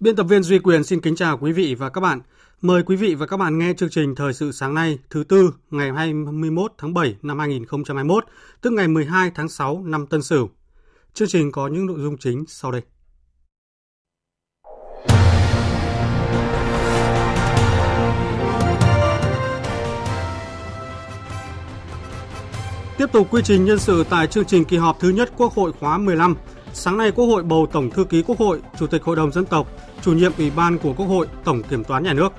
Biên tập viên Duy Quyền xin kính chào quý vị và các bạn. Mời quý vị và các bạn nghe chương trình Thời sự sáng nay thứ tư ngày 21 tháng 7 năm 2021, tức ngày 12 tháng 6 năm Tân Sửu. Chương trình có những nội dung chính sau đây. Tiếp tục quy trình nhân sự tại chương trình kỳ họp thứ nhất Quốc hội khóa 15. Sáng nay Quốc hội bầu Tổng thư ký Quốc hội, Chủ tịch Hội đồng dân tộc, chủ nhiệm Ủy ban của Quốc hội, Tổng kiểm toán nhà nước.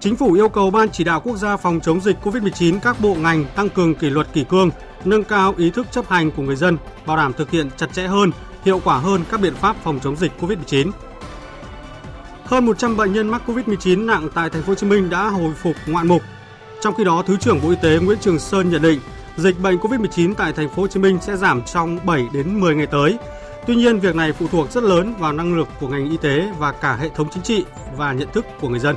Chính phủ yêu cầu Ban chỉ đạo quốc gia phòng chống dịch COVID-19 các bộ ngành tăng cường kỷ luật kỷ cương, nâng cao ý thức chấp hành của người dân, bảo đảm thực hiện chặt chẽ hơn, hiệu quả hơn các biện pháp phòng chống dịch COVID-19. Hơn 100 bệnh nhân mắc COVID-19 nặng tại thành phố Hồ Chí Minh đã hồi phục ngoạn mục. Trong khi đó, Thứ trưởng Bộ Y tế Nguyễn Trường Sơn nhận định dịch bệnh COVID-19 tại thành phố Hồ Chí Minh sẽ giảm trong 7 đến 10 ngày tới. Tuy nhiên, việc này phụ thuộc rất lớn vào năng lực của ngành y tế và cả hệ thống chính trị và nhận thức của người dân.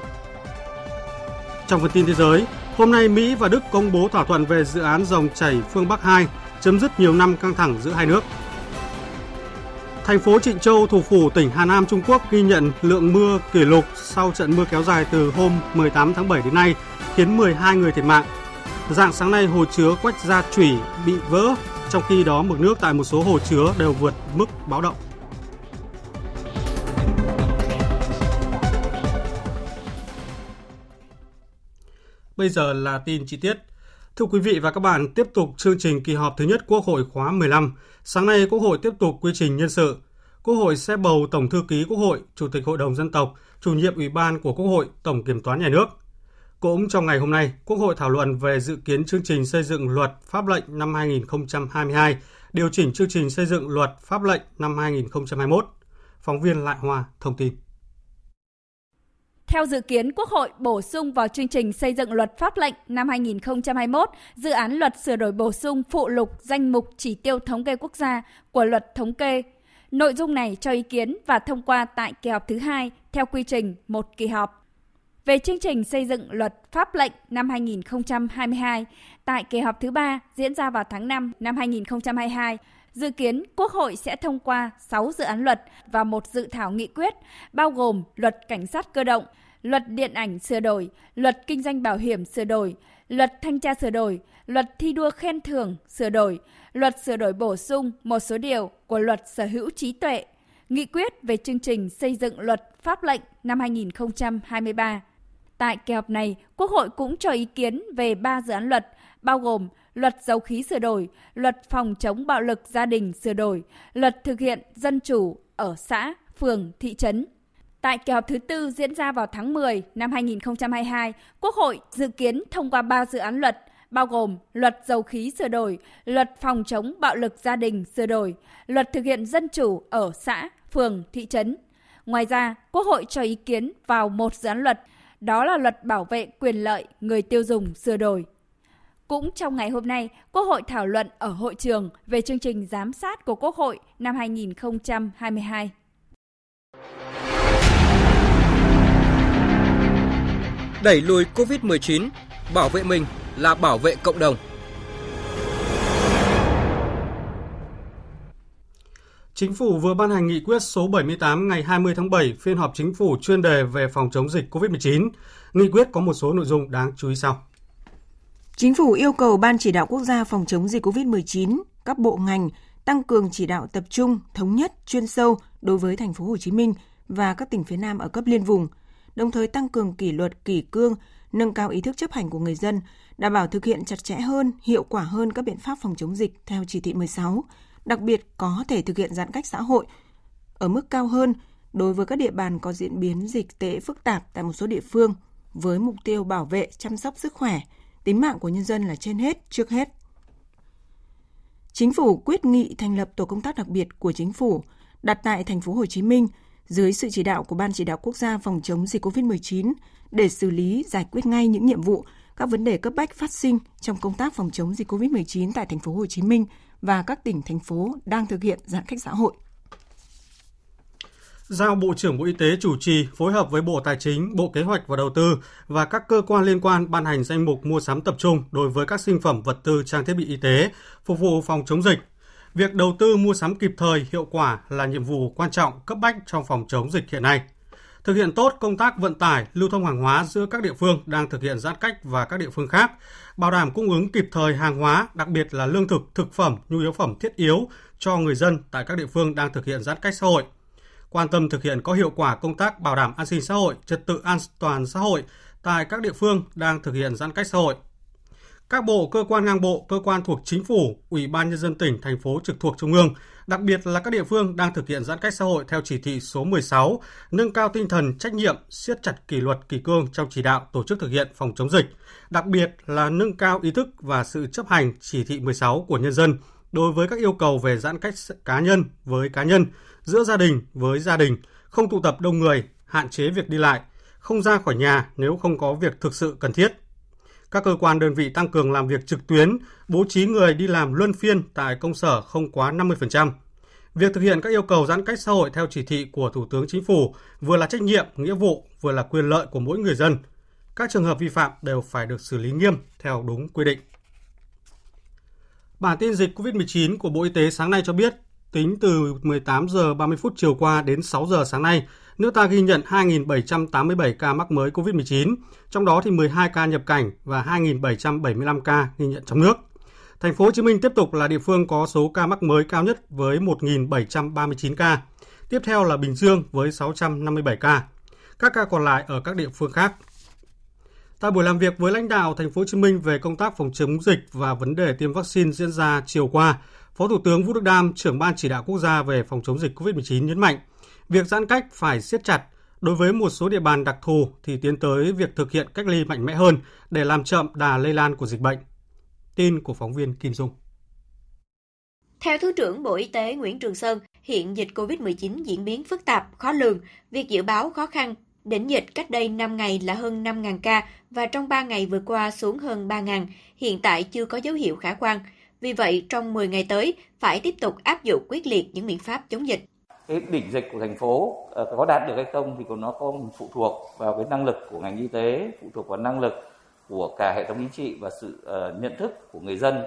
Trong phần tin thế giới, hôm nay Mỹ và Đức công bố thỏa thuận về dự án dòng chảy phương Bắc 2, chấm dứt nhiều năm căng thẳng giữa hai nước. Thành phố Trịnh Châu, thủ phủ tỉnh Hà Nam, Trung Quốc ghi nhận lượng mưa kỷ lục sau trận mưa kéo dài từ hôm 18 tháng 7 đến nay, khiến 12 người thiệt mạng. Dạng sáng nay, hồ chứa Quách Gia Chủy bị vỡ, trong khi đó mực nước tại một số hồ chứa đều vượt mức báo động. Bây giờ là tin chi tiết. Thưa quý vị và các bạn, tiếp tục chương trình kỳ họp thứ nhất Quốc hội khóa 15. Sáng nay, Quốc hội tiếp tục quy trình nhân sự. Quốc hội sẽ bầu Tổng thư ký Quốc hội, Chủ tịch Hội đồng Dân tộc, chủ nhiệm Ủy ban của Quốc hội, Tổng kiểm toán nhà nước. Cũng trong ngày hôm nay, Quốc hội thảo luận về dự kiến chương trình xây dựng luật pháp lệnh năm 2022, điều chỉnh chương trình xây dựng luật pháp lệnh năm 2021. Phóng viên Lại Hoa thông tin. Theo dự kiến, Quốc hội bổ sung vào chương trình xây dựng luật pháp lệnh năm 2021 dự án luật sửa đổi bổ sung phụ lục danh mục chỉ tiêu thống kê quốc gia của luật thống kê. Nội dung này cho ý kiến và thông qua tại kỳ họp thứ hai theo quy trình một kỳ họp. Về chương trình xây dựng luật pháp lệnh năm 2022 tại kỳ họp thứ ba diễn ra vào tháng 5 năm 2022, Dự kiến Quốc hội sẽ thông qua 6 dự án luật và một dự thảo nghị quyết, bao gồm luật cảnh sát cơ động, luật điện ảnh sửa đổi, luật kinh doanh bảo hiểm sửa đổi, luật thanh tra sửa đổi, luật thi đua khen thưởng sửa đổi, luật sửa đổi bổ sung một số điều của luật sở hữu trí tuệ, nghị quyết về chương trình xây dựng luật pháp lệnh năm 2023. Tại kỳ họp này, Quốc hội cũng cho ý kiến về ba dự án luật, bao gồm luật dầu khí sửa đổi, luật phòng chống bạo lực gia đình sửa đổi, luật thực hiện dân chủ ở xã, phường, thị trấn. Tại kỳ họp thứ tư diễn ra vào tháng 10 năm 2022, Quốc hội dự kiến thông qua 3 dự án luật, bao gồm luật dầu khí sửa đổi, luật phòng chống bạo lực gia đình sửa đổi, luật thực hiện dân chủ ở xã, phường, thị trấn. Ngoài ra, Quốc hội cho ý kiến vào một dự án luật, đó là luật bảo vệ quyền lợi người tiêu dùng sửa đổi. Cũng trong ngày hôm nay, Quốc hội thảo luận ở hội trường về chương trình giám sát của Quốc hội năm 2022. Đẩy lùi COVID-19, bảo vệ mình là bảo vệ cộng đồng. Chính phủ vừa ban hành nghị quyết số 78 ngày 20 tháng 7 phiên họp chính phủ chuyên đề về phòng chống dịch COVID-19. Nghị quyết có một số nội dung đáng chú ý sau. Chính phủ yêu cầu Ban chỉ đạo quốc gia phòng chống dịch COVID-19, các bộ ngành tăng cường chỉ đạo tập trung, thống nhất, chuyên sâu đối với thành phố Hồ Chí Minh và các tỉnh phía Nam ở cấp liên vùng, đồng thời tăng cường kỷ luật kỷ cương, nâng cao ý thức chấp hành của người dân, đảm bảo thực hiện chặt chẽ hơn, hiệu quả hơn các biện pháp phòng chống dịch theo chỉ thị 16, đặc biệt có thể thực hiện giãn cách xã hội ở mức cao hơn đối với các địa bàn có diễn biến dịch tễ phức tạp tại một số địa phương với mục tiêu bảo vệ, chăm sóc sức khỏe, tính mạng của nhân dân là trên hết, trước hết. Chính phủ quyết nghị thành lập tổ công tác đặc biệt của chính phủ đặt tại thành phố Hồ Chí Minh dưới sự chỉ đạo của Ban chỉ đạo quốc gia phòng chống dịch COVID-19 để xử lý giải quyết ngay những nhiệm vụ, các vấn đề cấp bách phát sinh trong công tác phòng chống dịch COVID-19 tại thành phố Hồ Chí Minh và các tỉnh thành phố đang thực hiện giãn cách xã hội giao Bộ trưởng Bộ Y tế chủ trì phối hợp với Bộ Tài chính, Bộ Kế hoạch và Đầu tư và các cơ quan liên quan ban hành danh mục mua sắm tập trung đối với các sinh phẩm vật tư trang thiết bị y tế phục vụ phòng chống dịch. Việc đầu tư mua sắm kịp thời, hiệu quả là nhiệm vụ quan trọng cấp bách trong phòng chống dịch hiện nay. Thực hiện tốt công tác vận tải, lưu thông hàng hóa giữa các địa phương đang thực hiện giãn cách và các địa phương khác, bảo đảm cung ứng kịp thời hàng hóa, đặc biệt là lương thực, thực phẩm, nhu yếu phẩm thiết yếu cho người dân tại các địa phương đang thực hiện giãn cách xã hội quan tâm thực hiện có hiệu quả công tác bảo đảm an sinh xã hội, trật tự an toàn xã hội tại các địa phương đang thực hiện giãn cách xã hội. Các bộ, cơ quan ngang bộ, cơ quan thuộc chính phủ, ủy ban nhân dân tỉnh, thành phố trực thuộc trung ương, đặc biệt là các địa phương đang thực hiện giãn cách xã hội theo chỉ thị số 16, nâng cao tinh thần trách nhiệm, siết chặt kỷ luật kỷ cương trong chỉ đạo tổ chức thực hiện phòng chống dịch, đặc biệt là nâng cao ý thức và sự chấp hành chỉ thị 16 của nhân dân đối với các yêu cầu về giãn cách cá nhân với cá nhân, giữa gia đình với gia đình, không tụ tập đông người, hạn chế việc đi lại, không ra khỏi nhà nếu không có việc thực sự cần thiết. Các cơ quan đơn vị tăng cường làm việc trực tuyến, bố trí người đi làm luân phiên tại công sở không quá 50%. Việc thực hiện các yêu cầu giãn cách xã hội theo chỉ thị của Thủ tướng Chính phủ vừa là trách nhiệm, nghĩa vụ, vừa là quyền lợi của mỗi người dân. Các trường hợp vi phạm đều phải được xử lý nghiêm theo đúng quy định. Bản tin dịch COVID-19 của Bộ Y tế sáng nay cho biết, Tính từ 18 giờ 30 phút chiều qua đến 6 giờ sáng nay, nước ta ghi nhận 2.787 ca mắc mới COVID-19, trong đó thì 12 ca nhập cảnh và 2.775 ca ghi nhận trong nước. Thành phố Hồ Chí Minh tiếp tục là địa phương có số ca mắc mới cao nhất với 1.739 ca. Tiếp theo là Bình Dương với 657 ca. Các ca còn lại ở các địa phương khác. Tại buổi làm việc với lãnh đạo thành phố Hồ Chí Minh về công tác phòng chống dịch và vấn đề tiêm vaccine diễn ra chiều qua, Phó Thủ tướng Vũ Đức Đam, trưởng ban chỉ đạo quốc gia về phòng chống dịch COVID-19 nhấn mạnh, việc giãn cách phải siết chặt. Đối với một số địa bàn đặc thù thì tiến tới việc thực hiện cách ly mạnh mẽ hơn để làm chậm đà lây lan của dịch bệnh. Tin của phóng viên Kim Dung. Theo Thứ trưởng Bộ Y tế Nguyễn Trường Sơn, hiện dịch COVID-19 diễn biến phức tạp, khó lường, việc dự báo khó khăn. Đỉnh dịch cách đây 5 ngày là hơn 5.000 ca và trong 3 ngày vừa qua xuống hơn 3.000, hiện tại chưa có dấu hiệu khả quan. Vì vậy, trong 10 ngày tới, phải tiếp tục áp dụng quyết liệt những biện pháp chống dịch. Cái đỉnh dịch của thành phố ờ, có đạt được hay không thì còn nó có phụ thuộc vào cái năng lực của ngành y tế, phụ thuộc vào năng lực của cả hệ thống chính trị và sự ờ, nhận thức của người dân.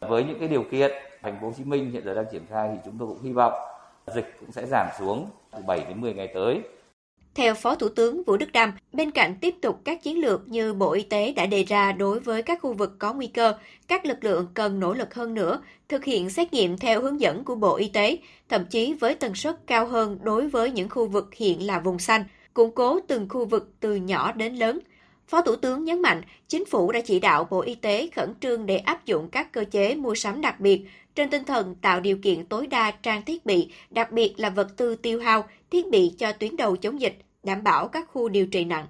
Với những cái điều kiện thành phố Hồ Chí Minh hiện giờ đang triển khai thì chúng tôi cũng hy vọng dịch cũng sẽ giảm xuống từ 7 đến 10 ngày tới theo Phó Thủ tướng Vũ Đức Đam, bên cạnh tiếp tục các chiến lược như Bộ Y tế đã đề ra đối với các khu vực có nguy cơ, các lực lượng cần nỗ lực hơn nữa, thực hiện xét nghiệm theo hướng dẫn của Bộ Y tế, thậm chí với tần suất cao hơn đối với những khu vực hiện là vùng xanh, củng cố từng khu vực từ nhỏ đến lớn. Phó Thủ tướng nhấn mạnh, Chính phủ đã chỉ đạo Bộ Y tế khẩn trương để áp dụng các cơ chế mua sắm đặc biệt, trên tinh thần tạo điều kiện tối đa trang thiết bị, đặc biệt là vật tư tiêu hao, thiết bị cho tuyến đầu chống dịch, đảm bảo các khu điều trị nặng.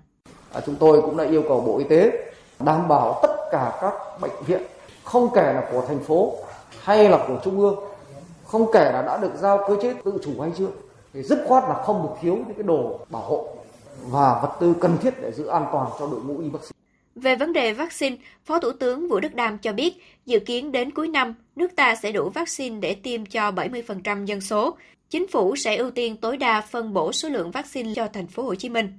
À, chúng tôi cũng đã yêu cầu Bộ Y tế đảm bảo tất cả các bệnh viện, không kể là của thành phố hay là của trung ương, không kể là đã được giao cơ chế tự chủ hay chưa, thì dứt khoát là không được thiếu những cái đồ bảo hộ và vật tư cần thiết để giữ an toàn cho đội ngũ y bác sĩ. Về vấn đề vaccine, Phó Thủ tướng Vũ Đức Đam cho biết, dự kiến đến cuối năm, nước ta sẽ đủ vaccine để tiêm cho 70% dân số, chính phủ sẽ ưu tiên tối đa phân bổ số lượng vaccine cho thành phố Hồ Chí Minh.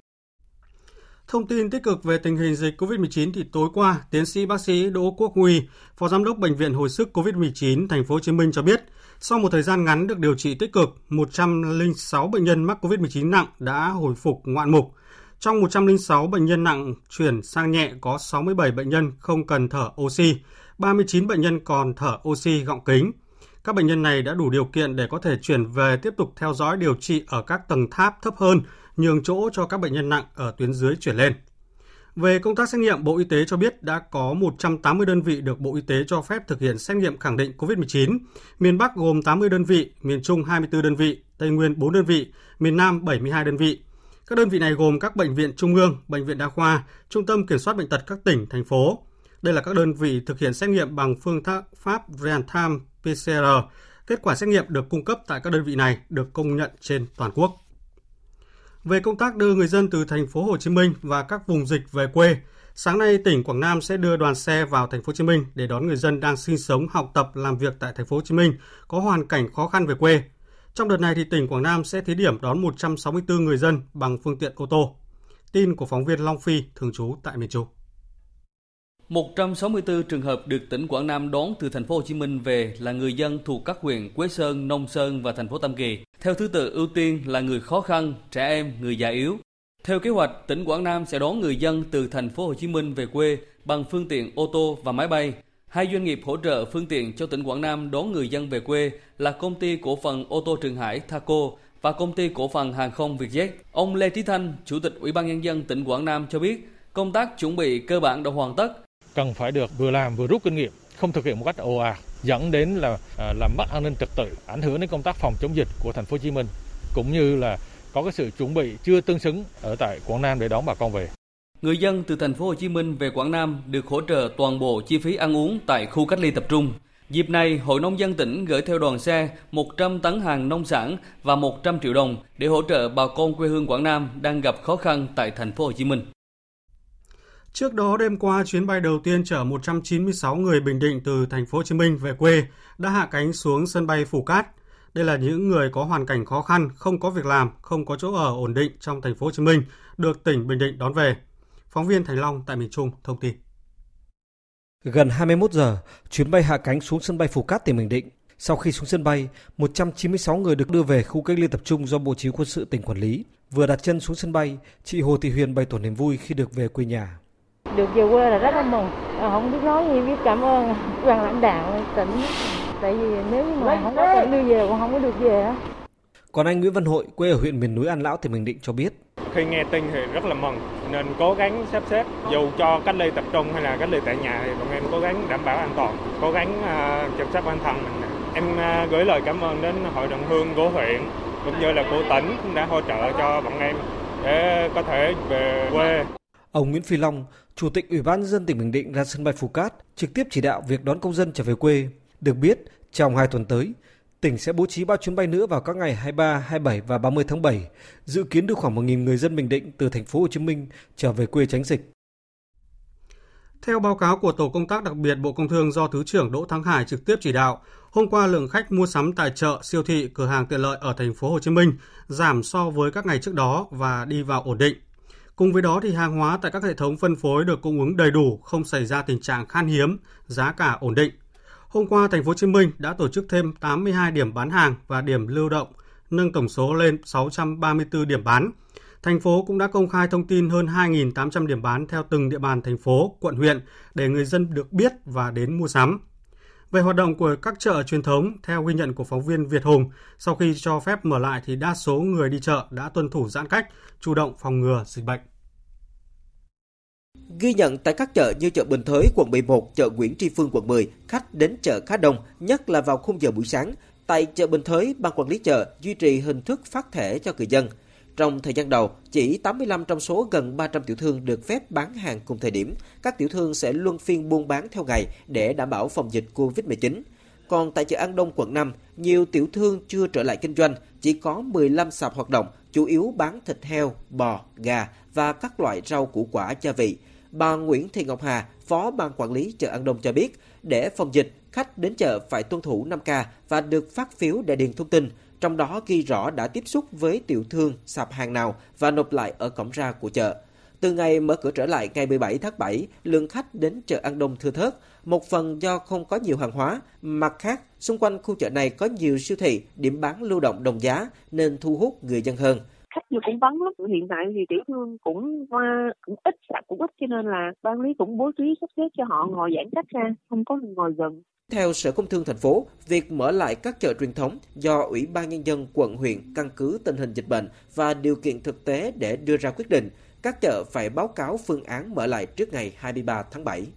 Thông tin tích cực về tình hình dịch COVID-19 thì tối qua, tiến sĩ bác sĩ Đỗ Quốc Huy, Phó Giám đốc Bệnh viện Hồi sức COVID-19 thành phố Hồ Chí Minh cho biết, sau một thời gian ngắn được điều trị tích cực, 106 bệnh nhân mắc COVID-19 nặng đã hồi phục ngoạn mục. Trong 106 bệnh nhân nặng chuyển sang nhẹ có 67 bệnh nhân không cần thở oxy, 39 bệnh nhân còn thở oxy gọng kính, các bệnh nhân này đã đủ điều kiện để có thể chuyển về tiếp tục theo dõi điều trị ở các tầng tháp thấp hơn, nhường chỗ cho các bệnh nhân nặng ở tuyến dưới chuyển lên. Về công tác xét nghiệm, Bộ Y tế cho biết đã có 180 đơn vị được Bộ Y tế cho phép thực hiện xét nghiệm khẳng định COVID-19. Miền Bắc gồm 80 đơn vị, miền Trung 24 đơn vị, Tây Nguyên 4 đơn vị, miền Nam 72 đơn vị. Các đơn vị này gồm các bệnh viện trung ương, bệnh viện đa khoa, trung tâm kiểm soát bệnh tật các tỉnh, thành phố. Đây là các đơn vị thực hiện xét nghiệm bằng phương pháp real-time PCR. Kết quả xét nghiệm được cung cấp tại các đơn vị này được công nhận trên toàn quốc. Về công tác đưa người dân từ thành phố Hồ Chí Minh và các vùng dịch về quê, sáng nay tỉnh Quảng Nam sẽ đưa đoàn xe vào thành phố Hồ Chí Minh để đón người dân đang sinh sống, học tập, làm việc tại thành phố Hồ Chí Minh có hoàn cảnh khó khăn về quê. Trong đợt này thì tỉnh Quảng Nam sẽ thí điểm đón 164 người dân bằng phương tiện ô tô. Tin của phóng viên Long Phi thường trú tại miền Trung. 164 trường hợp được tỉnh Quảng Nam đón từ thành phố Hồ Chí Minh về là người dân thuộc các huyện Quế Sơn, Nông Sơn và thành phố Tam Kỳ. Theo thứ tự ưu tiên là người khó khăn, trẻ em, người già yếu. Theo kế hoạch, tỉnh Quảng Nam sẽ đón người dân từ thành phố Hồ Chí Minh về quê bằng phương tiện ô tô và máy bay. Hai doanh nghiệp hỗ trợ phương tiện cho tỉnh Quảng Nam đón người dân về quê là công ty cổ phần ô tô Trường Hải Thaco và công ty cổ phần hàng không Vietjet. Ông Lê Trí Thanh, Chủ tịch Ủy ban nhân dân tỉnh Quảng Nam cho biết, công tác chuẩn bị cơ bản đã hoàn tất, cần phải được vừa làm vừa rút kinh nghiệm, không thực hiện một cách ồ ạt dẫn đến là à, làm mất an ninh trật tự, ảnh hưởng đến công tác phòng chống dịch của thành phố Hồ Chí Minh cũng như là có cái sự chuẩn bị chưa tương xứng ở tại Quảng Nam để đón bà con về. Người dân từ thành phố Hồ Chí Minh về Quảng Nam được hỗ trợ toàn bộ chi phí ăn uống tại khu cách ly tập trung. Dịp này, Hội Nông dân tỉnh gửi theo đoàn xe 100 tấn hàng nông sản và 100 triệu đồng để hỗ trợ bà con quê hương Quảng Nam đang gặp khó khăn tại thành phố Hồ Chí Minh. Trước đó đêm qua, chuyến bay đầu tiên chở 196 người Bình Định từ thành phố Hồ Chí Minh về quê đã hạ cánh xuống sân bay Phù Cát. Đây là những người có hoàn cảnh khó khăn, không có việc làm, không có chỗ ở ổn định trong thành phố Hồ Chí Minh được tỉnh Bình Định đón về. Phóng viên Thành Long tại miền Trung thông tin. Gần 21 giờ, chuyến bay hạ cánh xuống sân bay Phù Cát tỉnh Bình Định. Sau khi xuống sân bay, 196 người được đưa về khu cách ly tập trung do Bộ Chỉ huy quân sự tỉnh quản lý. Vừa đặt chân xuống sân bay, chị Hồ Thị Huyền bày tỏ niềm vui khi được về quê nhà. Được về quê là rất là mừng, ờ, không biết nói gì biết cảm ơn ban lãnh đạo tỉnh. Tại vì nếu như mà không có tỉnh đưa về cũng không có được về á. Còn anh Nguyễn Văn Hội, quê ở huyện miền núi An Lão, tỉnh Bình Định cho biết. Khi nghe tin thì rất là mừng, nên cố gắng sắp xếp, dù cho cách ly tập trung hay là cách ly tại nhà thì bọn em cố gắng đảm bảo an toàn, cố gắng uh, chăm sóc bản thân mình. Em uh, gửi lời cảm ơn đến Hội đồng hương của huyện cũng như là của tỉnh cũng đã hỗ trợ cho bọn em để có thể về quê. Ông Nguyễn Phi Long, Chủ tịch Ủy ban dân tỉnh Bình Định ra sân bay Phú Cát trực tiếp chỉ đạo việc đón công dân trở về quê. Được biết, trong hai tuần tới, tỉnh sẽ bố trí 3 chuyến bay nữa vào các ngày 23, 27 và 30 tháng 7, dự kiến đưa khoảng 1.000 người dân Bình Định từ thành phố Hồ Chí Minh trở về quê tránh dịch. Theo báo cáo của Tổ công tác đặc biệt Bộ Công Thương do Thứ trưởng Đỗ Thắng Hải trực tiếp chỉ đạo, hôm qua lượng khách mua sắm tại chợ, siêu thị, cửa hàng tiện lợi ở thành phố Hồ Chí Minh giảm so với các ngày trước đó và đi vào ổn định. Cùng với đó thì hàng hóa tại các hệ thống phân phối được cung ứng đầy đủ, không xảy ra tình trạng khan hiếm, giá cả ổn định. Hôm qua, thành phố Hồ Chí Minh đã tổ chức thêm 82 điểm bán hàng và điểm lưu động, nâng tổng số lên 634 điểm bán. Thành phố cũng đã công khai thông tin hơn 2.800 điểm bán theo từng địa bàn thành phố, quận huyện để người dân được biết và đến mua sắm. Về hoạt động của các chợ truyền thống, theo ghi nhận của phóng viên Việt Hùng, sau khi cho phép mở lại thì đa số người đi chợ đã tuân thủ giãn cách, chủ động phòng ngừa dịch bệnh. Ghi nhận tại các chợ như chợ Bình Thới, quận 11, chợ Nguyễn Tri Phương, quận 10, khách đến chợ khá đông, nhất là vào khung giờ buổi sáng. Tại chợ Bình Thới, ban quản lý chợ duy trì hình thức phát thẻ cho người dân. Trong thời gian đầu, chỉ 85 trong số gần 300 tiểu thương được phép bán hàng cùng thời điểm. Các tiểu thương sẽ luân phiên buôn bán theo ngày để đảm bảo phòng dịch COVID-19. Còn tại chợ An Đông, quận 5, nhiều tiểu thương chưa trở lại kinh doanh, chỉ có 15 sạp hoạt động, chủ yếu bán thịt heo, bò, gà và các loại rau củ quả gia vị. Bà Nguyễn Thị Ngọc Hà, Phó Ban Quản lý chợ An Đông cho biết, để phòng dịch, khách đến chợ phải tuân thủ 5K và được phát phiếu để điền thông tin, trong đó ghi rõ đã tiếp xúc với tiểu thương sạp hàng nào và nộp lại ở cổng ra của chợ. Từ ngày mở cửa trở lại ngày 17 tháng 7, lượng khách đến chợ An Đông thưa thớt, một phần do không có nhiều hàng hóa, mặt khác, xung quanh khu chợ này có nhiều siêu thị, điểm bán lưu động đồng giá nên thu hút người dân hơn. Khách vô cũng vắng lắm. Hiện tại thì tiểu thương cũng qua cũng ít sạp cũng ít cho nên là ban lý cũng bố trí sắp xếp cho họ ngồi giãn cách ra không có ngồi gần theo Sở Công Thương thành phố, việc mở lại các chợ truyền thống do Ủy ban Nhân dân quận huyện căn cứ tình hình dịch bệnh và điều kiện thực tế để đưa ra quyết định. các chợ phải báo cáo phương án mở lại trước ngày 23 tháng 7.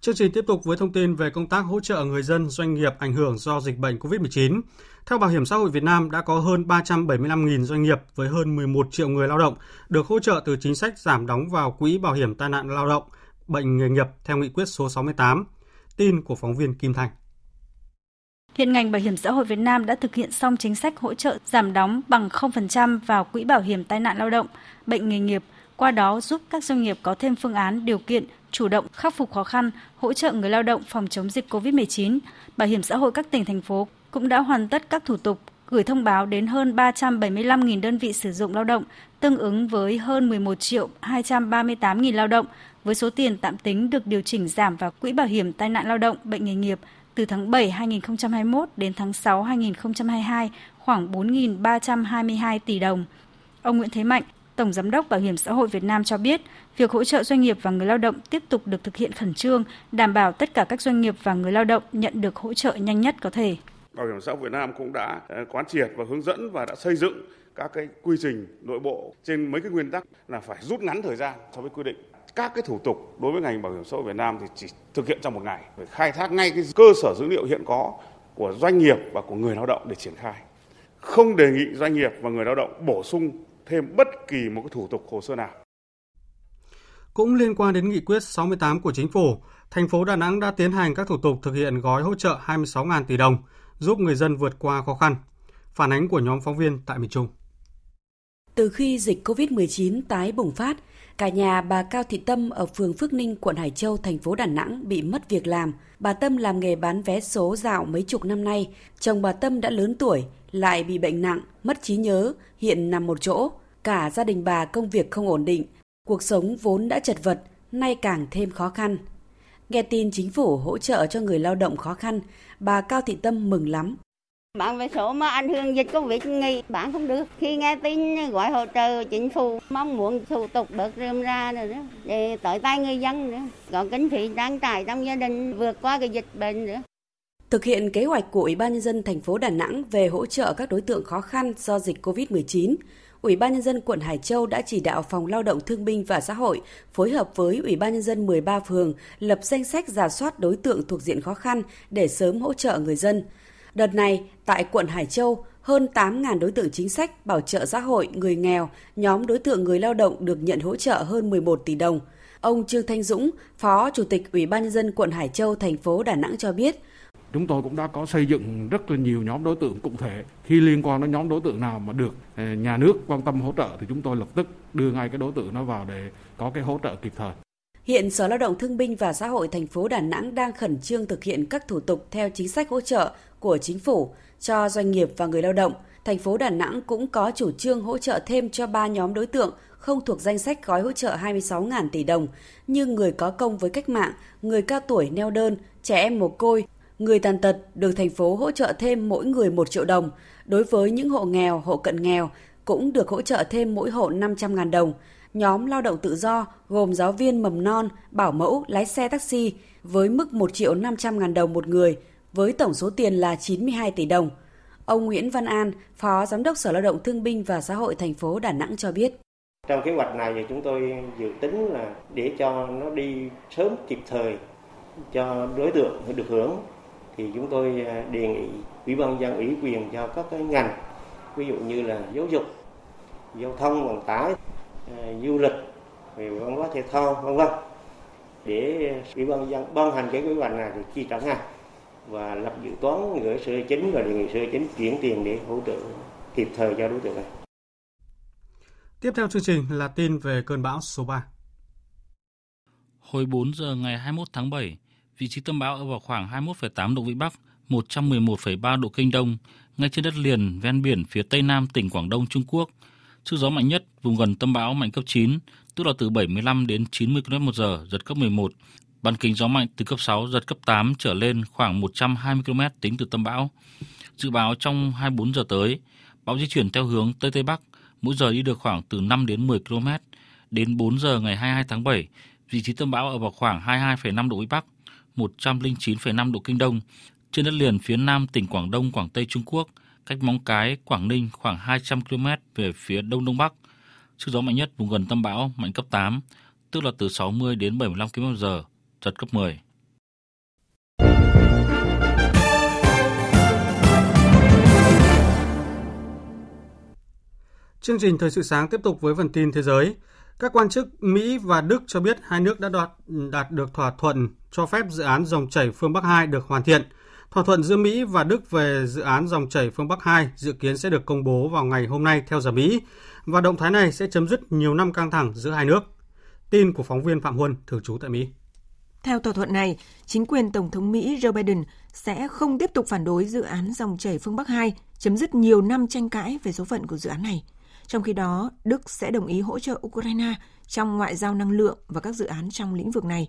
Chương trình tiếp tục với thông tin về công tác hỗ trợ người dân, doanh nghiệp ảnh hưởng do dịch bệnh COVID-19. Theo Bảo hiểm xã hội Việt Nam đã có hơn 375.000 doanh nghiệp với hơn 11 triệu người lao động được hỗ trợ từ chính sách giảm đóng vào quỹ bảo hiểm tai nạn lao động, bệnh nghề nghiệp theo nghị quyết số 68. Tin của phóng viên Kim Thành. Hiện ngành Bảo hiểm xã hội Việt Nam đã thực hiện xong chính sách hỗ trợ giảm đóng bằng 0% vào quỹ bảo hiểm tai nạn lao động, bệnh nghề nghiệp, qua đó giúp các doanh nghiệp có thêm phương án điều kiện chủ động khắc phục khó khăn, hỗ trợ người lao động phòng chống dịch COVID-19. Bảo hiểm xã hội các tỉnh thành phố cũng đã hoàn tất các thủ tục gửi thông báo đến hơn 375.000 đơn vị sử dụng lao động, tương ứng với hơn 11 triệu 238.000 lao động, với số tiền tạm tính được điều chỉnh giảm vào quỹ bảo hiểm tai nạn lao động, bệnh nghề nghiệp từ tháng 7 2021 đến tháng 6 2022 khoảng 4.322 tỷ đồng. Ông Nguyễn Thế Mạnh, Tổng Giám đốc Bảo hiểm xã hội Việt Nam cho biết, việc hỗ trợ doanh nghiệp và người lao động tiếp tục được thực hiện khẩn trương, đảm bảo tất cả các doanh nghiệp và người lao động nhận được hỗ trợ nhanh nhất có thể. Bảo hiểm xã hội Việt Nam cũng đã ờ, quán triệt và hướng dẫn và đã xây dựng các cái quy trình nội bộ trên mấy cái nguyên tắc là phải rút ngắn thời gian so với quy định các cái thủ tục đối với ngành bảo hiểm xã hội Việt Nam thì chỉ thực hiện trong một ngày phải khai thác ngay cái cơ sở dữ liệu hiện có của doanh nghiệp và của người lao động để triển khai không đề nghị doanh nghiệp và người lao động bổ sung thêm bất kỳ một cái thủ tục hồ sơ nào. Cũng liên quan đến nghị quyết 68 của chính phủ, thành phố Đà Nẵng đã tiến hành các thủ tục thực hiện gói hỗ trợ 26.000 tỷ đồng, giúp người dân vượt qua khó khăn. Phản ánh của nhóm phóng viên tại miền Trung. Từ khi dịch COVID-19 tái bùng phát, cả nhà bà Cao Thị Tâm ở phường Phước Ninh, quận Hải Châu, thành phố Đà Nẵng bị mất việc làm. Bà Tâm làm nghề bán vé số dạo mấy chục năm nay. Chồng bà Tâm đã lớn tuổi, lại bị bệnh nặng, mất trí nhớ, hiện nằm một chỗ. Cả gia đình bà công việc không ổn định, cuộc sống vốn đã chật vật, nay càng thêm khó khăn. Nghe tin chính phủ hỗ trợ cho người lao động khó khăn, bà Cao Thị Tâm mừng lắm. Bạn vé số mà ảnh hưởng dịch Covid nghỉ bán không được. Khi nghe tin gọi hỗ trợ chính phủ mong muốn thủ tục bớt rơm ra rồi đó, để tới tay người dân nữa. Có kinh phí trang trải trong gia đình vượt qua cái dịch bệnh nữa. Thực hiện kế hoạch của Ủy ban nhân dân thành phố Đà Nẵng về hỗ trợ các đối tượng khó khăn do dịch COVID-19, Ủy ban nhân dân quận Hải Châu đã chỉ đạo Phòng Lao động Thương binh và Xã hội phối hợp với Ủy ban nhân dân 13 phường lập danh sách giả soát đối tượng thuộc diện khó khăn để sớm hỗ trợ người dân. Đợt này, tại quận Hải Châu, hơn 8.000 đối tượng chính sách, bảo trợ xã hội, người nghèo, nhóm đối tượng người lao động được nhận hỗ trợ hơn 11 tỷ đồng. Ông Trương Thanh Dũng, Phó Chủ tịch Ủy ban nhân dân quận Hải Châu, thành phố Đà Nẵng cho biết, Chúng tôi cũng đã có xây dựng rất là nhiều nhóm đối tượng cụ thể. Khi liên quan đến nhóm đối tượng nào mà được ờ, nhà nước quan tâm hỗ trợ thì chúng tôi lập tức đưa ngay cái đối tượng nó vào để có cái hỗ trợ kịp thời. Hiện Sở Lao động Thương binh và Xã hội thành phố Đà Nẵng đang khẩn trương thực hiện các thủ tục theo chính sách hỗ trợ của chính phủ cho doanh nghiệp và người lao động. Thành phố Đà Nẵng cũng có chủ trương hỗ trợ thêm cho ba nhóm đối tượng không thuộc danh sách gói hỗ trợ 26.000 tỷ đồng như người có công với cách mạng, người cao tuổi neo đơn, trẻ em mồ côi, người tàn tật được thành phố hỗ trợ thêm mỗi người 1 triệu đồng. Đối với những hộ nghèo, hộ cận nghèo cũng được hỗ trợ thêm mỗi hộ 500.000 đồng. Nhóm lao động tự do gồm giáo viên mầm non, bảo mẫu, lái xe taxi với mức 1 triệu 500 ngàn đồng một người với tổng số tiền là 92 tỷ đồng. Ông Nguyễn Văn An, Phó Giám đốc Sở Lao động Thương binh và Xã hội thành phố Đà Nẵng cho biết. Trong kế hoạch này thì chúng tôi dự tính là để cho nó đi sớm kịp thời cho đối tượng được hưởng thì chúng tôi à, đề nghị ủy ban dân ủy quyền cho các cái ngành ví dụ như là giáo dục giao thông vận tải à, du lịch về văn hóa thể thao vân vân để ủy ban dân ban hành cái kế hoạch này thì chi trả ngay và lập dự toán gửi sở chính và đề nghị sở chính chuyển tiền để hỗ trợ kịp thời cho đối tượng này. Tiếp theo chương trình là tin về cơn bão số 3. Hồi 4 giờ ngày 21 tháng 7, vị trí tâm bão ở vào khoảng 21,8 độ vĩ Bắc, 111,3 độ kinh Đông, ngay trên đất liền ven biển phía tây nam tỉnh Quảng Đông Trung Quốc. Sức gió mạnh nhất vùng gần tâm bão mạnh cấp 9, tức là từ 75 đến 90 km một giờ, giật cấp 11. Bán kính gió mạnh từ cấp 6, giật cấp 8 trở lên khoảng 120 km tính từ tâm bão. Dự báo trong 24 giờ tới, bão di chuyển theo hướng Tây Tây Bắc, mỗi giờ đi được khoảng từ 5 đến 10 km. Đến 4 giờ ngày 22 tháng 7, vị trí tâm bão ở vào khoảng 22,5 độ Vĩ Bắc, 109,5 độ Kinh Đông, trên đất liền phía nam tỉnh Quảng Đông, Quảng Tây Trung Quốc, cách Móng Cái, Quảng Ninh khoảng 200 km về phía đông đông bắc. Sức gió mạnh nhất vùng gần tâm bão mạnh cấp 8, tức là từ 60 đến 75 km/h, giật cấp 10. Chương trình Thời sự sáng tiếp tục với phần tin thế giới. Các quan chức Mỹ và Đức cho biết hai nước đã đạt, đạt được thỏa thuận cho phép dự án dòng chảy phương Bắc 2 được hoàn thiện. Thỏa thuận giữa Mỹ và Đức về dự án dòng chảy phương Bắc 2 dự kiến sẽ được công bố vào ngày hôm nay theo giờ Mỹ và động thái này sẽ chấm dứt nhiều năm căng thẳng giữa hai nước. Tin của phóng viên Phạm Huân, thường trú tại Mỹ. Theo thỏa thuận này, chính quyền Tổng thống Mỹ Joe Biden sẽ không tiếp tục phản đối dự án dòng chảy phương Bắc 2, chấm dứt nhiều năm tranh cãi về số phận của dự án này. Trong khi đó, Đức sẽ đồng ý hỗ trợ Ukraine trong ngoại giao năng lượng và các dự án trong lĩnh vực này.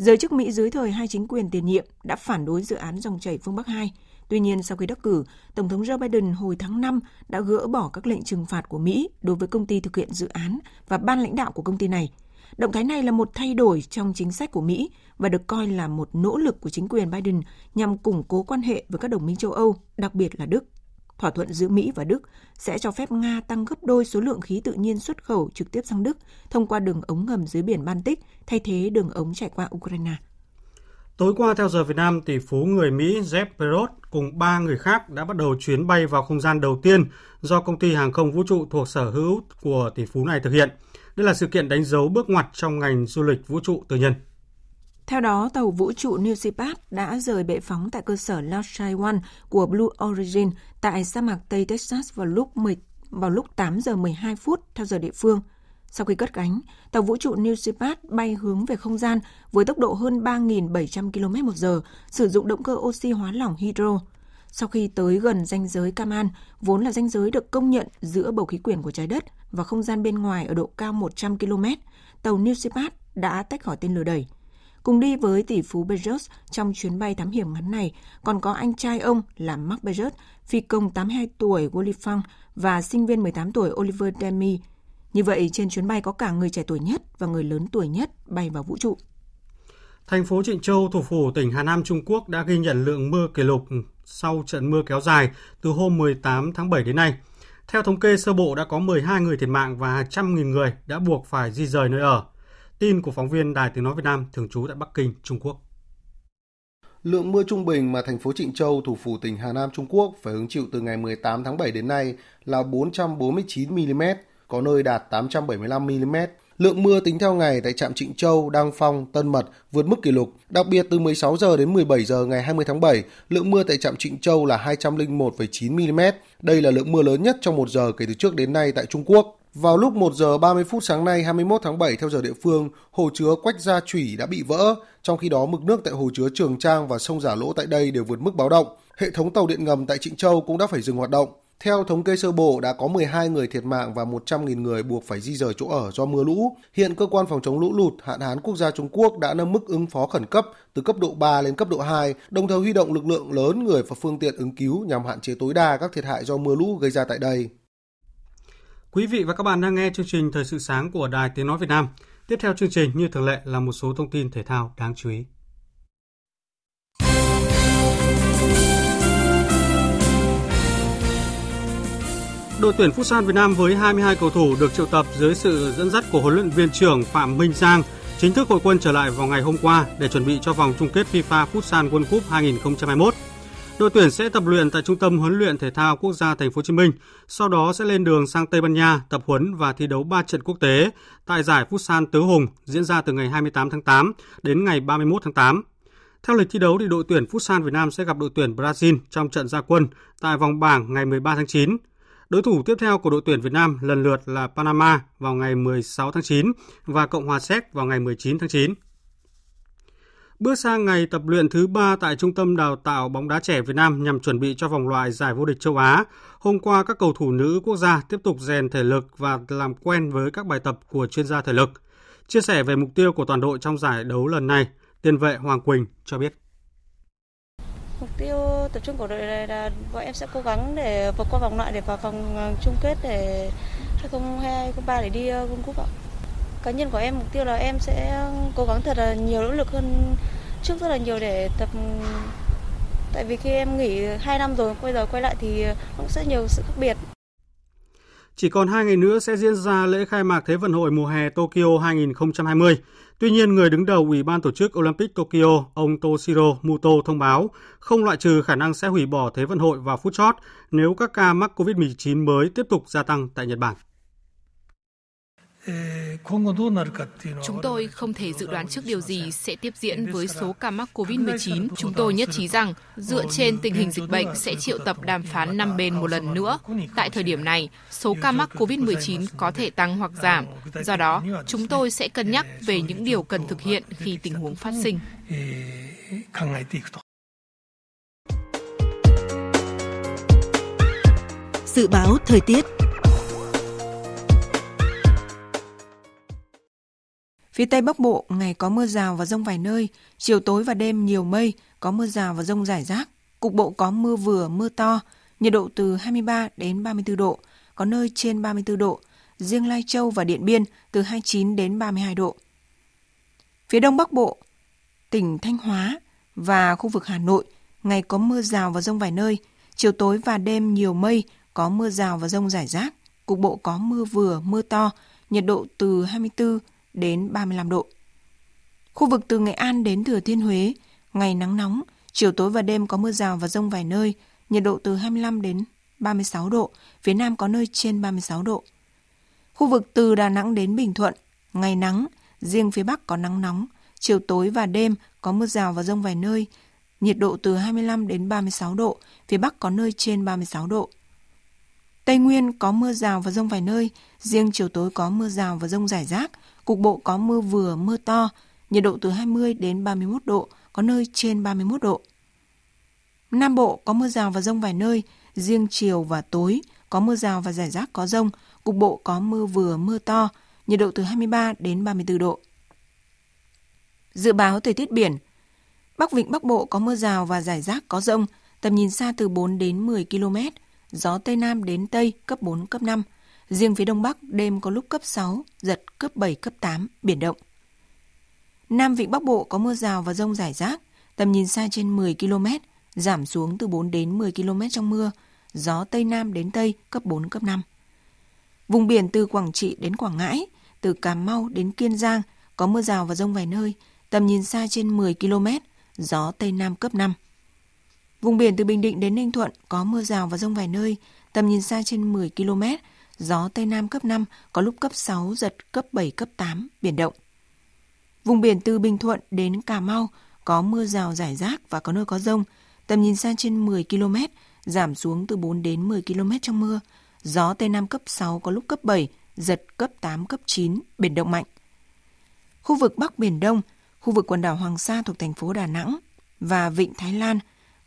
Giới chức Mỹ dưới thời hai chính quyền tiền nhiệm đã phản đối dự án dòng chảy phương Bắc 2. Tuy nhiên, sau khi đắc cử, Tổng thống Joe Biden hồi tháng 5 đã gỡ bỏ các lệnh trừng phạt của Mỹ đối với công ty thực hiện dự án và ban lãnh đạo của công ty này. Động thái này là một thay đổi trong chính sách của Mỹ và được coi là một nỗ lực của chính quyền Biden nhằm củng cố quan hệ với các đồng minh châu Âu, đặc biệt là Đức. Thỏa thuận giữa Mỹ và Đức sẽ cho phép Nga tăng gấp đôi số lượng khí tự nhiên xuất khẩu trực tiếp sang Đức thông qua đường ống ngầm dưới biển Baltic thay thế đường ống chạy qua Ukraine. Tối qua theo giờ Việt Nam, tỷ phú người Mỹ Jeff Bezos cùng ba người khác đã bắt đầu chuyến bay vào không gian đầu tiên do công ty hàng không vũ trụ thuộc sở hữu của tỷ phú này thực hiện. Đây là sự kiện đánh dấu bước ngoặt trong ngành du lịch vũ trụ tư nhân. Theo đó, tàu vũ trụ New Shepard đã rời bệ phóng tại cơ sở Launch One của Blue Origin tại sa mạc Tây Texas vào lúc 10, vào lúc 8 giờ 12 phút theo giờ địa phương. Sau khi cất cánh, tàu vũ trụ New Shepard bay hướng về không gian với tốc độ hơn 3.700 km một giờ, sử dụng động cơ oxy hóa lỏng hydro. Sau khi tới gần ranh giới Kaman, vốn là ranh giới được công nhận giữa bầu khí quyển của trái đất và không gian bên ngoài ở độ cao 100 km, tàu New Shepard đã tách khỏi tên lửa đẩy. Cùng đi với tỷ phú Bezos trong chuyến bay thám hiểm ngắn này còn có anh trai ông là Mark Bezos, phi công 82 tuổi Wally Funk và sinh viên 18 tuổi Oliver Demi. Như vậy, trên chuyến bay có cả người trẻ tuổi nhất và người lớn tuổi nhất bay vào vũ trụ. Thành phố Trịnh Châu, thủ phủ tỉnh Hà Nam Trung Quốc đã ghi nhận lượng mưa kỷ lục sau trận mưa kéo dài từ hôm 18 tháng 7 đến nay. Theo thống kê sơ bộ đã có 12 người thiệt mạng và hàng trăm nghìn người đã buộc phải di rời nơi ở. Tin của phóng viên Đài Tiếng Nói Việt Nam thường trú tại Bắc Kinh, Trung Quốc. Lượng mưa trung bình mà thành phố Trịnh Châu, thủ phủ tỉnh Hà Nam Trung Quốc phải hứng chịu từ ngày 18 tháng 7 đến nay là 449 mm, có nơi đạt 875 mm. Lượng mưa tính theo ngày tại trạm Trịnh Châu, Đăng Phong, Tân Mật vượt mức kỷ lục. Đặc biệt từ 16 giờ đến 17 giờ ngày 20 tháng 7, lượng mưa tại trạm Trịnh Châu là 201,9 mm. Đây là lượng mưa lớn nhất trong một giờ kể từ trước đến nay tại Trung Quốc. Vào lúc 1 giờ 30 phút sáng nay 21 tháng 7 theo giờ địa phương, hồ chứa Quách Gia Chủy đã bị vỡ, trong khi đó mực nước tại hồ chứa Trường Trang và sông Giả Lỗ tại đây đều vượt mức báo động. Hệ thống tàu điện ngầm tại Trịnh Châu cũng đã phải dừng hoạt động. Theo thống kê sơ bộ, đã có 12 người thiệt mạng và 100.000 người buộc phải di rời chỗ ở do mưa lũ. Hiện cơ quan phòng chống lũ lụt hạn hán quốc gia Trung Quốc đã nâng mức ứng phó khẩn cấp từ cấp độ 3 lên cấp độ 2, đồng thời huy động lực lượng lớn người và phương tiện ứng cứu nhằm hạn chế tối đa các thiệt hại do mưa lũ gây ra tại đây. Quý vị và các bạn đang nghe chương trình Thời sự sáng của Đài Tiếng Nói Việt Nam. Tiếp theo chương trình, như thường lệ, là một số thông tin thể thao đáng chú ý. Đội tuyển Futsal Việt Nam với 22 cầu thủ được triệu tập dưới sự dẫn dắt của huấn luyện viên trưởng Phạm Minh Giang chính thức hội quân trở lại vào ngày hôm qua để chuẩn bị cho vòng chung kết FIFA Futsal World Cup 2021. Đội tuyển sẽ tập luyện tại Trung tâm huấn luyện thể thao quốc gia Thành phố Hồ Chí Minh, sau đó sẽ lên đường sang Tây Ban Nha tập huấn và thi đấu 3 trận quốc tế tại giải Futsal Tứ Hùng diễn ra từ ngày 28 tháng 8 đến ngày 31 tháng 8. Theo lịch thi đấu thì đội tuyển Futsal Việt Nam sẽ gặp đội tuyển Brazil trong trận gia quân tại vòng bảng ngày 13 tháng 9. Đối thủ tiếp theo của đội tuyển Việt Nam lần lượt là Panama vào ngày 16 tháng 9 và Cộng hòa Séc vào ngày 19 tháng 9. Bước sang ngày tập luyện thứ ba tại Trung tâm Đào tạo bóng đá trẻ Việt Nam nhằm chuẩn bị cho vòng loại giải vô địch châu Á, hôm qua các cầu thủ nữ quốc gia tiếp tục rèn thể lực và làm quen với các bài tập của chuyên gia thể lực. Chia sẻ về mục tiêu của toàn đội trong giải đấu lần này, tiền vệ Hoàng Quỳnh cho biết. Mục tiêu tập trung của đội này là bọn em sẽ cố gắng để vượt qua vòng loại để vào vòng ờ, chung kết để 2022-2023 để đi ờ, World Cup ạ cá nhân của em mục tiêu là em sẽ ừ, cố gắng thật là nhiều nỗ lực hơn trước rất là nhiều để tập ừ, tại vì khi em nghỉ 2 năm rồi bây giờ quay lại thì cũng sẽ nhiều sự khác biệt Chỉ còn hai ngày nữa sẽ diễn ra lễ khai mạc Thế vận hội mùa hè Tokyo 2020. Tuy nhiên, người đứng đầu Ủy ban tổ chức Olympic Tokyo, ông Toshiro Muto thông báo không loại trừ khả năng sẽ hủy bỏ Thế vận hội vào phút chót nếu các ca mắc COVID-19 mới tiếp tục gia tăng tại Nhật Bản. Chúng tôi không thể dự đoán trước điều gì sẽ tiếp diễn với số ca mắc COVID-19. Chúng tôi nhất trí rằng, dựa trên tình hình dịch bệnh sẽ triệu tập đàm phán năm bên một lần nữa. Tại thời điểm này, số ca mắc COVID-19 có thể tăng hoặc giảm. Do đó, chúng tôi sẽ cân nhắc về những điều cần thực hiện khi tình huống phát sinh. Dự báo thời tiết Phía Tây Bắc Bộ, ngày có mưa rào và rông vài nơi, chiều tối và đêm nhiều mây, có mưa rào và rông rải rác. Cục bộ có mưa vừa, mưa to, nhiệt độ từ 23 đến 34 độ, có nơi trên 34 độ. Riêng Lai Châu và Điện Biên từ 29 đến 32 độ. Phía Đông Bắc Bộ, tỉnh Thanh Hóa và khu vực Hà Nội, ngày có mưa rào và rông vài nơi, chiều tối và đêm nhiều mây, có mưa rào và rông rải rác. Cục bộ có mưa vừa, mưa to, nhiệt độ từ 24 đến 35 độ. Khu vực từ Nghệ An đến Thừa Thiên Huế, ngày nắng nóng, chiều tối và đêm có mưa rào và rông vài nơi, nhiệt độ từ 25 đến 36 độ, phía Nam có nơi trên 36 độ. Khu vực từ Đà Nẵng đến Bình Thuận, ngày nắng, riêng phía Bắc có nắng nóng, chiều tối và đêm có mưa rào và rông vài nơi, nhiệt độ từ 25 đến 36 độ, phía Bắc có nơi trên 36 độ. Tây Nguyên có mưa rào và rông vài nơi, riêng chiều tối có mưa rào và rông rải rác, cục bộ có mưa vừa, mưa to, nhiệt độ từ 20 đến 31 độ, có nơi trên 31 độ. Nam Bộ có mưa rào và rông vài nơi, riêng chiều và tối có mưa rào và rải rác có rông, cục bộ có mưa vừa, mưa to, nhiệt độ từ 23 đến 34 độ. Dự báo thời tiết biển Bắc Vịnh Bắc Bộ có mưa rào và rải rác có rông, tầm nhìn xa từ 4 đến 10 km, gió Tây Nam đến Tây cấp 4, cấp 5. Riêng phía Đông Bắc đêm có lúc cấp 6, giật cấp 7, cấp 8, biển động. Nam Vịnh Bắc Bộ có mưa rào và rông rải rác, tầm nhìn xa trên 10 km, giảm xuống từ 4 đến 10 km trong mưa, gió Tây Nam đến Tây cấp 4, cấp 5. Vùng biển từ Quảng Trị đến Quảng Ngãi, từ Cà Mau đến Kiên Giang có mưa rào và rông vài nơi, tầm nhìn xa trên 10 km, gió Tây Nam cấp 5. Vùng biển từ Bình Định đến Ninh Thuận có mưa rào và rông vài nơi, tầm nhìn xa trên 10 km, gió Tây Nam cấp 5, có lúc cấp 6, giật cấp 7, cấp 8, biển động. Vùng biển từ Bình Thuận đến Cà Mau có mưa rào rải rác và có nơi có rông, tầm nhìn xa trên 10 km, giảm xuống từ 4 đến 10 km trong mưa, gió Tây Nam cấp 6 có lúc cấp 7, giật cấp 8, cấp 9, biển động mạnh. Khu vực Bắc Biển Đông, khu vực quần đảo Hoàng Sa thuộc thành phố Đà Nẵng và Vịnh Thái Lan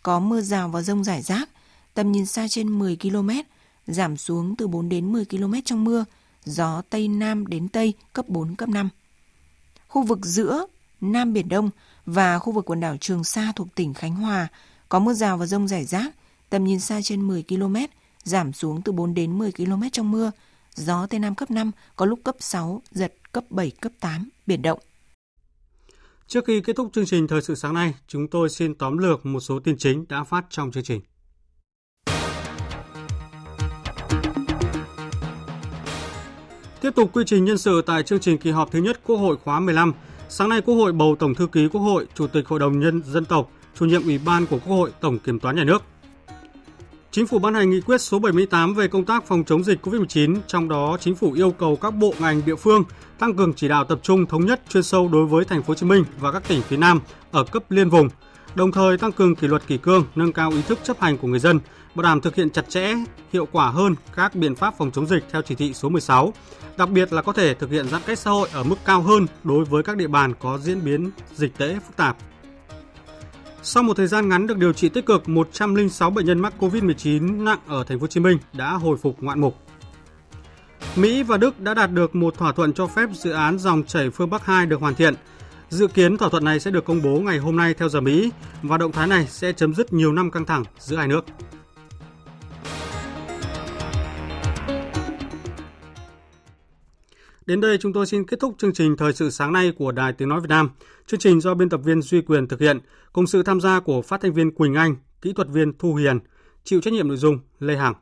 có mưa rào và rông rải rác, tầm nhìn xa trên 10 km, giảm xuống từ 4 đến 10 km trong mưa, gió Tây Nam đến Tây cấp 4, cấp 5. Khu vực giữa, Nam Biển Đông và khu vực quần đảo Trường Sa thuộc tỉnh Khánh Hòa có mưa rào và rông rải rác, tầm nhìn xa trên 10 km, giảm xuống từ 4 đến 10 km trong mưa, gió Tây Nam cấp 5, có lúc cấp 6, giật cấp 7, cấp 8, biển động. Trước khi kết thúc chương trình Thời sự sáng nay, chúng tôi xin tóm lược một số tin chính đã phát trong chương trình. Tiếp tục quy trình nhân sự tại chương trình kỳ họp thứ nhất Quốc hội khóa 15, sáng nay Quốc hội bầu Tổng thư ký Quốc hội, Chủ tịch Hội đồng Nhân dân tộc, chủ nhiệm Ủy ban của Quốc hội, Tổng Kiểm toán Nhà nước. Chính phủ ban hành nghị quyết số 78 về công tác phòng chống dịch COVID-19, trong đó chính phủ yêu cầu các bộ ngành địa phương tăng cường chỉ đạo tập trung thống nhất chuyên sâu đối với thành phố Hồ Chí Minh và các tỉnh phía Nam ở cấp liên vùng, đồng thời tăng cường kỷ luật kỷ cương, nâng cao ý thức chấp hành của người dân, bảo đảm thực hiện chặt chẽ, hiệu quả hơn các biện pháp phòng chống dịch theo chỉ thị số 16, đặc biệt là có thể thực hiện giãn cách xã hội ở mức cao hơn đối với các địa bàn có diễn biến dịch tễ phức tạp. Sau một thời gian ngắn được điều trị tích cực, 106 bệnh nhân mắc COVID-19 nặng ở thành phố Hồ Chí Minh đã hồi phục ngoạn mục. Mỹ và Đức đã đạt được một thỏa thuận cho phép dự án dòng chảy phương Bắc 2 được hoàn thiện. Dự kiến thỏa thuận này sẽ được công bố ngày hôm nay theo giờ Mỹ và động thái này sẽ chấm dứt nhiều năm căng thẳng giữa hai nước. Đến đây chúng tôi xin kết thúc chương trình Thời sự sáng nay của Đài Tiếng Nói Việt Nam. Chương trình do biên tập viên Duy Quyền thực hiện, cùng sự tham gia của phát thanh viên Quỳnh Anh, kỹ thuật viên Thu Hiền, chịu trách nhiệm nội dung Lê Hằng.